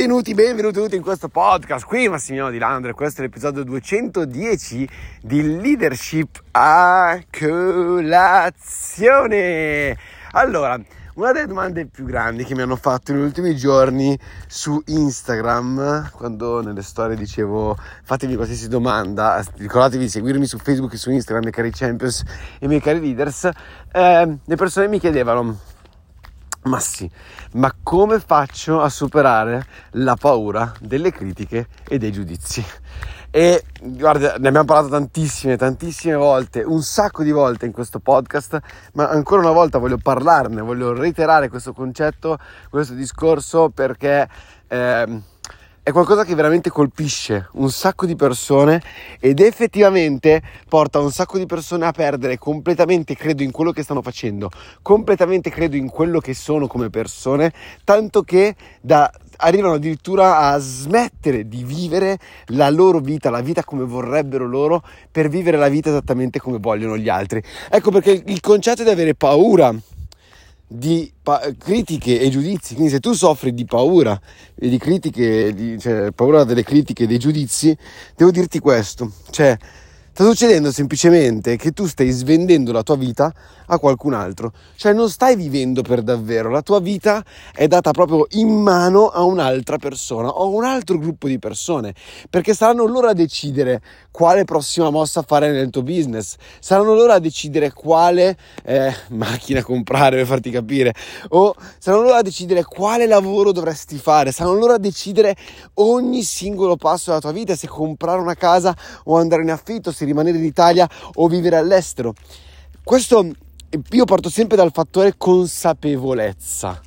Benvenuti, benvenuti in questo podcast. Qui Massimiliano Di Landre, questo è l'episodio 210 di Leadership a colazione. Allora, una delle domande più grandi che mi hanno fatto negli ultimi giorni su Instagram, quando nelle storie dicevo fatevi qualsiasi domanda, ricordatevi di seguirmi su Facebook e su Instagram, miei cari champions e miei cari leaders, eh, le persone mi chiedevano ma sì, ma come faccio a superare la paura delle critiche e dei giudizi? E guarda, ne abbiamo parlato tantissime, tantissime volte, un sacco di volte in questo podcast, ma ancora una volta voglio parlarne, voglio reiterare questo concetto, questo discorso perché... Eh, è qualcosa che veramente colpisce un sacco di persone ed effettivamente porta un sacco di persone a perdere completamente credo in quello che stanno facendo, completamente credo in quello che sono come persone, tanto che da, arrivano addirittura a smettere di vivere la loro vita, la vita come vorrebbero loro, per vivere la vita esattamente come vogliono gli altri. Ecco perché il concetto di avere paura di pa- critiche e giudizi. Quindi, se tu soffri di paura e di critiche, di, cioè paura delle critiche e dei giudizi, devo dirti questo: cioè, Sta succedendo semplicemente che tu stai svendendo la tua vita a qualcun altro, cioè non stai vivendo per davvero, la tua vita è data proprio in mano a un'altra persona o a un altro gruppo di persone, perché saranno loro a decidere quale prossima mossa fare nel tuo business, saranno loro a decidere quale eh, macchina comprare per farti capire, o saranno loro a decidere quale lavoro dovresti fare, saranno loro a decidere ogni singolo passo della tua vita, se comprare una casa o andare in affitto, se rimanere in Italia o vivere all'estero. Questo io parto sempre dal fattore consapevolezza.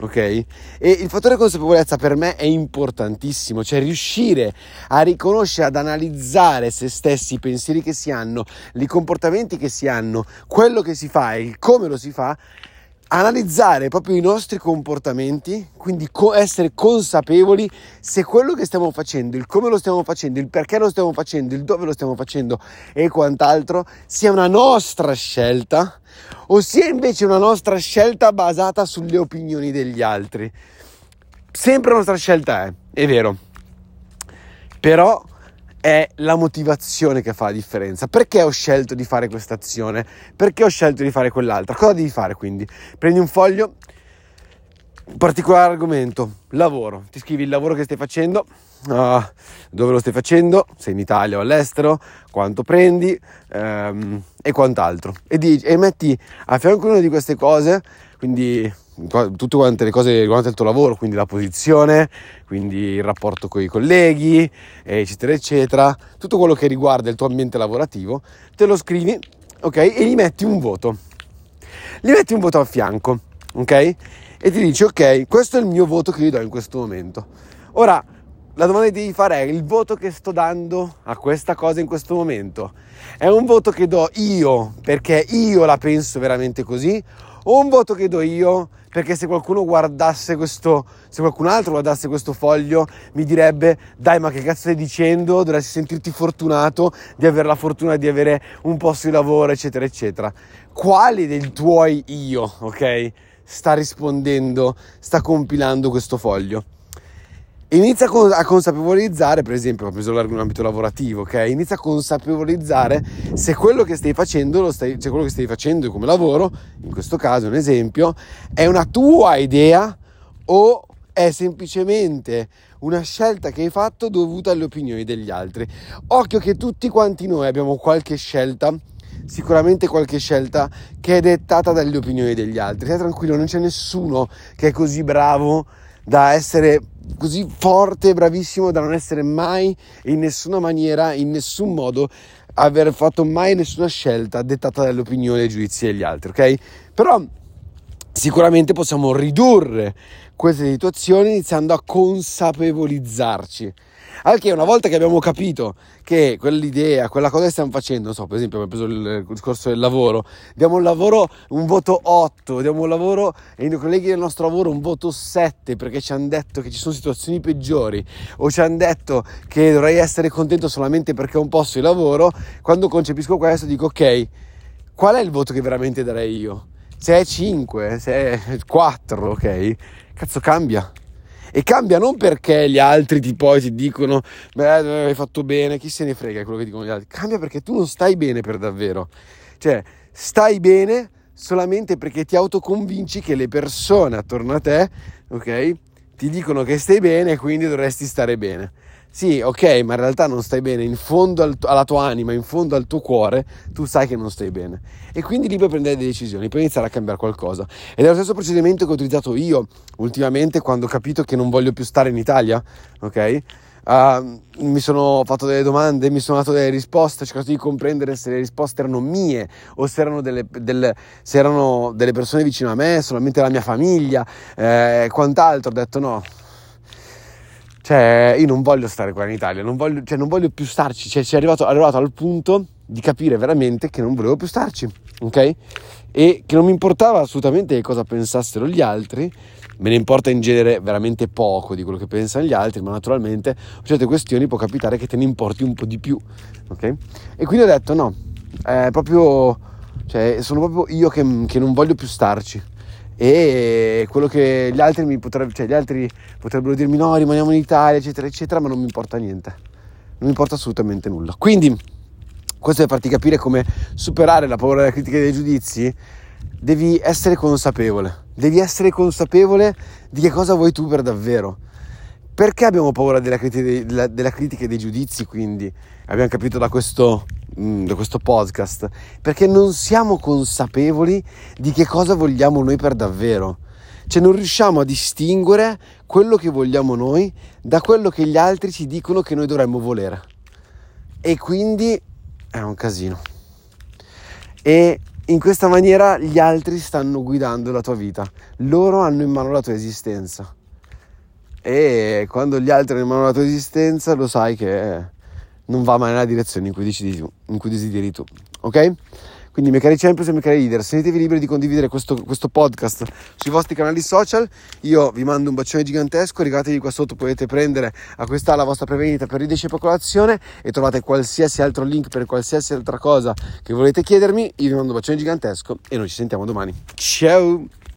Ok? E il fattore consapevolezza per me è importantissimo, cioè riuscire a riconoscere, ad analizzare se stessi, i pensieri che si hanno, i comportamenti che si hanno, quello che si fa e il come lo si fa analizzare proprio i nostri comportamenti, quindi co- essere consapevoli se quello che stiamo facendo, il come lo stiamo facendo, il perché lo stiamo facendo, il dove lo stiamo facendo e quant'altro sia una nostra scelta o sia invece una nostra scelta basata sulle opinioni degli altri. Sempre la nostra scelta è, è vero. Però è la motivazione che fa la differenza. Perché ho scelto di fare questa azione? Perché ho scelto di fare quell'altra? Cosa devi fare quindi? Prendi un foglio, particolare argomento, lavoro. Ti scrivi il lavoro che stai facendo, uh, dove lo stai facendo, se in Italia o all'estero, quanto prendi um, e quant'altro. E, di, e metti a fianco una di queste cose, quindi tutte quante le cose riguardanti il tuo lavoro, quindi la posizione, quindi il rapporto con i colleghi, eccetera, eccetera, tutto quello che riguarda il tuo ambiente lavorativo, te lo scrivi, ok? E gli metti un voto. Gli metti un voto a fianco, ok? E ti dici, ok, questo è il mio voto che gli do in questo momento. Ora, la domanda che devi fare è il voto che sto dando a questa cosa in questo momento è un voto che do io perché io la penso veramente così o un voto che do io perché se qualcuno guardasse questo, se qualcun altro guardasse questo foglio mi direbbe dai ma che cazzo stai dicendo, dovresti sentirti fortunato di avere la fortuna di avere un posto di lavoro eccetera eccetera. Quali dei tuoi io, ok, sta rispondendo, sta compilando questo foglio? Inizia a consapevolizzare, per esempio, ho preso l'ambito lavorativo, ok? Inizia a consapevolizzare se quello che stai facendo, stai, cioè quello che stai facendo come lavoro, in questo caso un esempio, è una tua idea o è semplicemente una scelta che hai fatto dovuta alle opinioni degli altri. Occhio che tutti quanti noi abbiamo qualche scelta sicuramente qualche scelta che è dettata dalle opinioni degli altri. Stai tranquillo, non c'è nessuno che è così bravo da essere così forte, bravissimo da non essere mai in nessuna maniera, in nessun modo aver fatto mai nessuna scelta dettata dalle opinioni e giudizi degli altri, ok? Però sicuramente possiamo ridurre queste situazioni iniziando a consapevolizzarci al che una volta che abbiamo capito che quell'idea, quella cosa che stiamo facendo, non so, per esempio abbiamo preso il discorso del lavoro, diamo un lavoro un voto 8, diamo un lavoro e i colleghi del nostro lavoro un voto 7 perché ci hanno detto che ci sono situazioni peggiori o ci hanno detto che dovrei essere contento solamente perché ho un posto di lavoro, quando concepisco questo dico ok, qual è il voto che veramente darei io? Se è 5, se è 4, ok? Cazzo cambia E cambia non perché gli altri ti poi ti dicono, beh, hai fatto bene, chi se ne frega quello che dicono gli altri. Cambia perché tu non stai bene per davvero. Cioè, stai bene solamente perché ti autoconvinci che le persone attorno a te, ok, ti dicono che stai bene e quindi dovresti stare bene. Sì, ok, ma in realtà non stai bene, in fondo al, alla tua anima, in fondo al tuo cuore, tu sai che non stai bene. E quindi lì puoi prendere delle decisioni, puoi iniziare a cambiare qualcosa. Ed è lo stesso procedimento che ho utilizzato io ultimamente quando ho capito che non voglio più stare in Italia, ok? Uh, mi sono fatto delle domande, mi sono dato delle risposte, ho cercato di comprendere se le risposte erano mie o se erano delle, delle, se erano delle persone vicine a me, solamente la mia famiglia, eh, quant'altro. Ho detto no, cioè, io non voglio stare qua in Italia, non voglio, cioè, non voglio più starci. Cioè, è arrivato, arrivato al punto di capire veramente che non volevo più starci, ok? E che non mi importava assolutamente cosa pensassero gli altri, me ne importa in genere veramente poco di quello che pensano gli altri, ma naturalmente per certe questioni può capitare che te ne importi un po' di più, ok? E quindi ho detto no, è proprio, cioè, sono proprio io che, che non voglio più starci e quello che gli altri, potrebbero, cioè gli altri potrebbero dirmi no, rimaniamo in Italia, eccetera, eccetera, ma non mi importa niente, non mi importa assolutamente nulla. Quindi, questo per farti capire come superare la paura della critica e dei giudizi, devi essere consapevole, devi essere consapevole di che cosa vuoi tu per davvero. Perché abbiamo paura della critica, della critica e dei giudizi, quindi? Abbiamo capito da questo Mm, da questo podcast perché non siamo consapevoli di che cosa vogliamo noi per davvero. Cioè non riusciamo a distinguere quello che vogliamo noi da quello che gli altri ci dicono che noi dovremmo volere. E quindi è un casino. E in questa maniera gli altri stanno guidando la tua vita. Loro hanno in mano la tua esistenza. E quando gli altri mano la tua esistenza, lo sai che non va mai nella direzione in cui desideri tu, in cui desideri tu ok? Quindi, miei cari champions e miei cari leader, sentitevi liberi di condividere questo, questo, podcast sui vostri canali social. Io vi mando un bacione gigantesco. Ricordatevi qua sotto potete prendere a questa la vostra prevenita per ridesci e popolazione e trovate qualsiasi altro link per qualsiasi altra cosa che volete chiedermi. Io vi mando un bacione gigantesco e noi ci sentiamo domani. Ciao!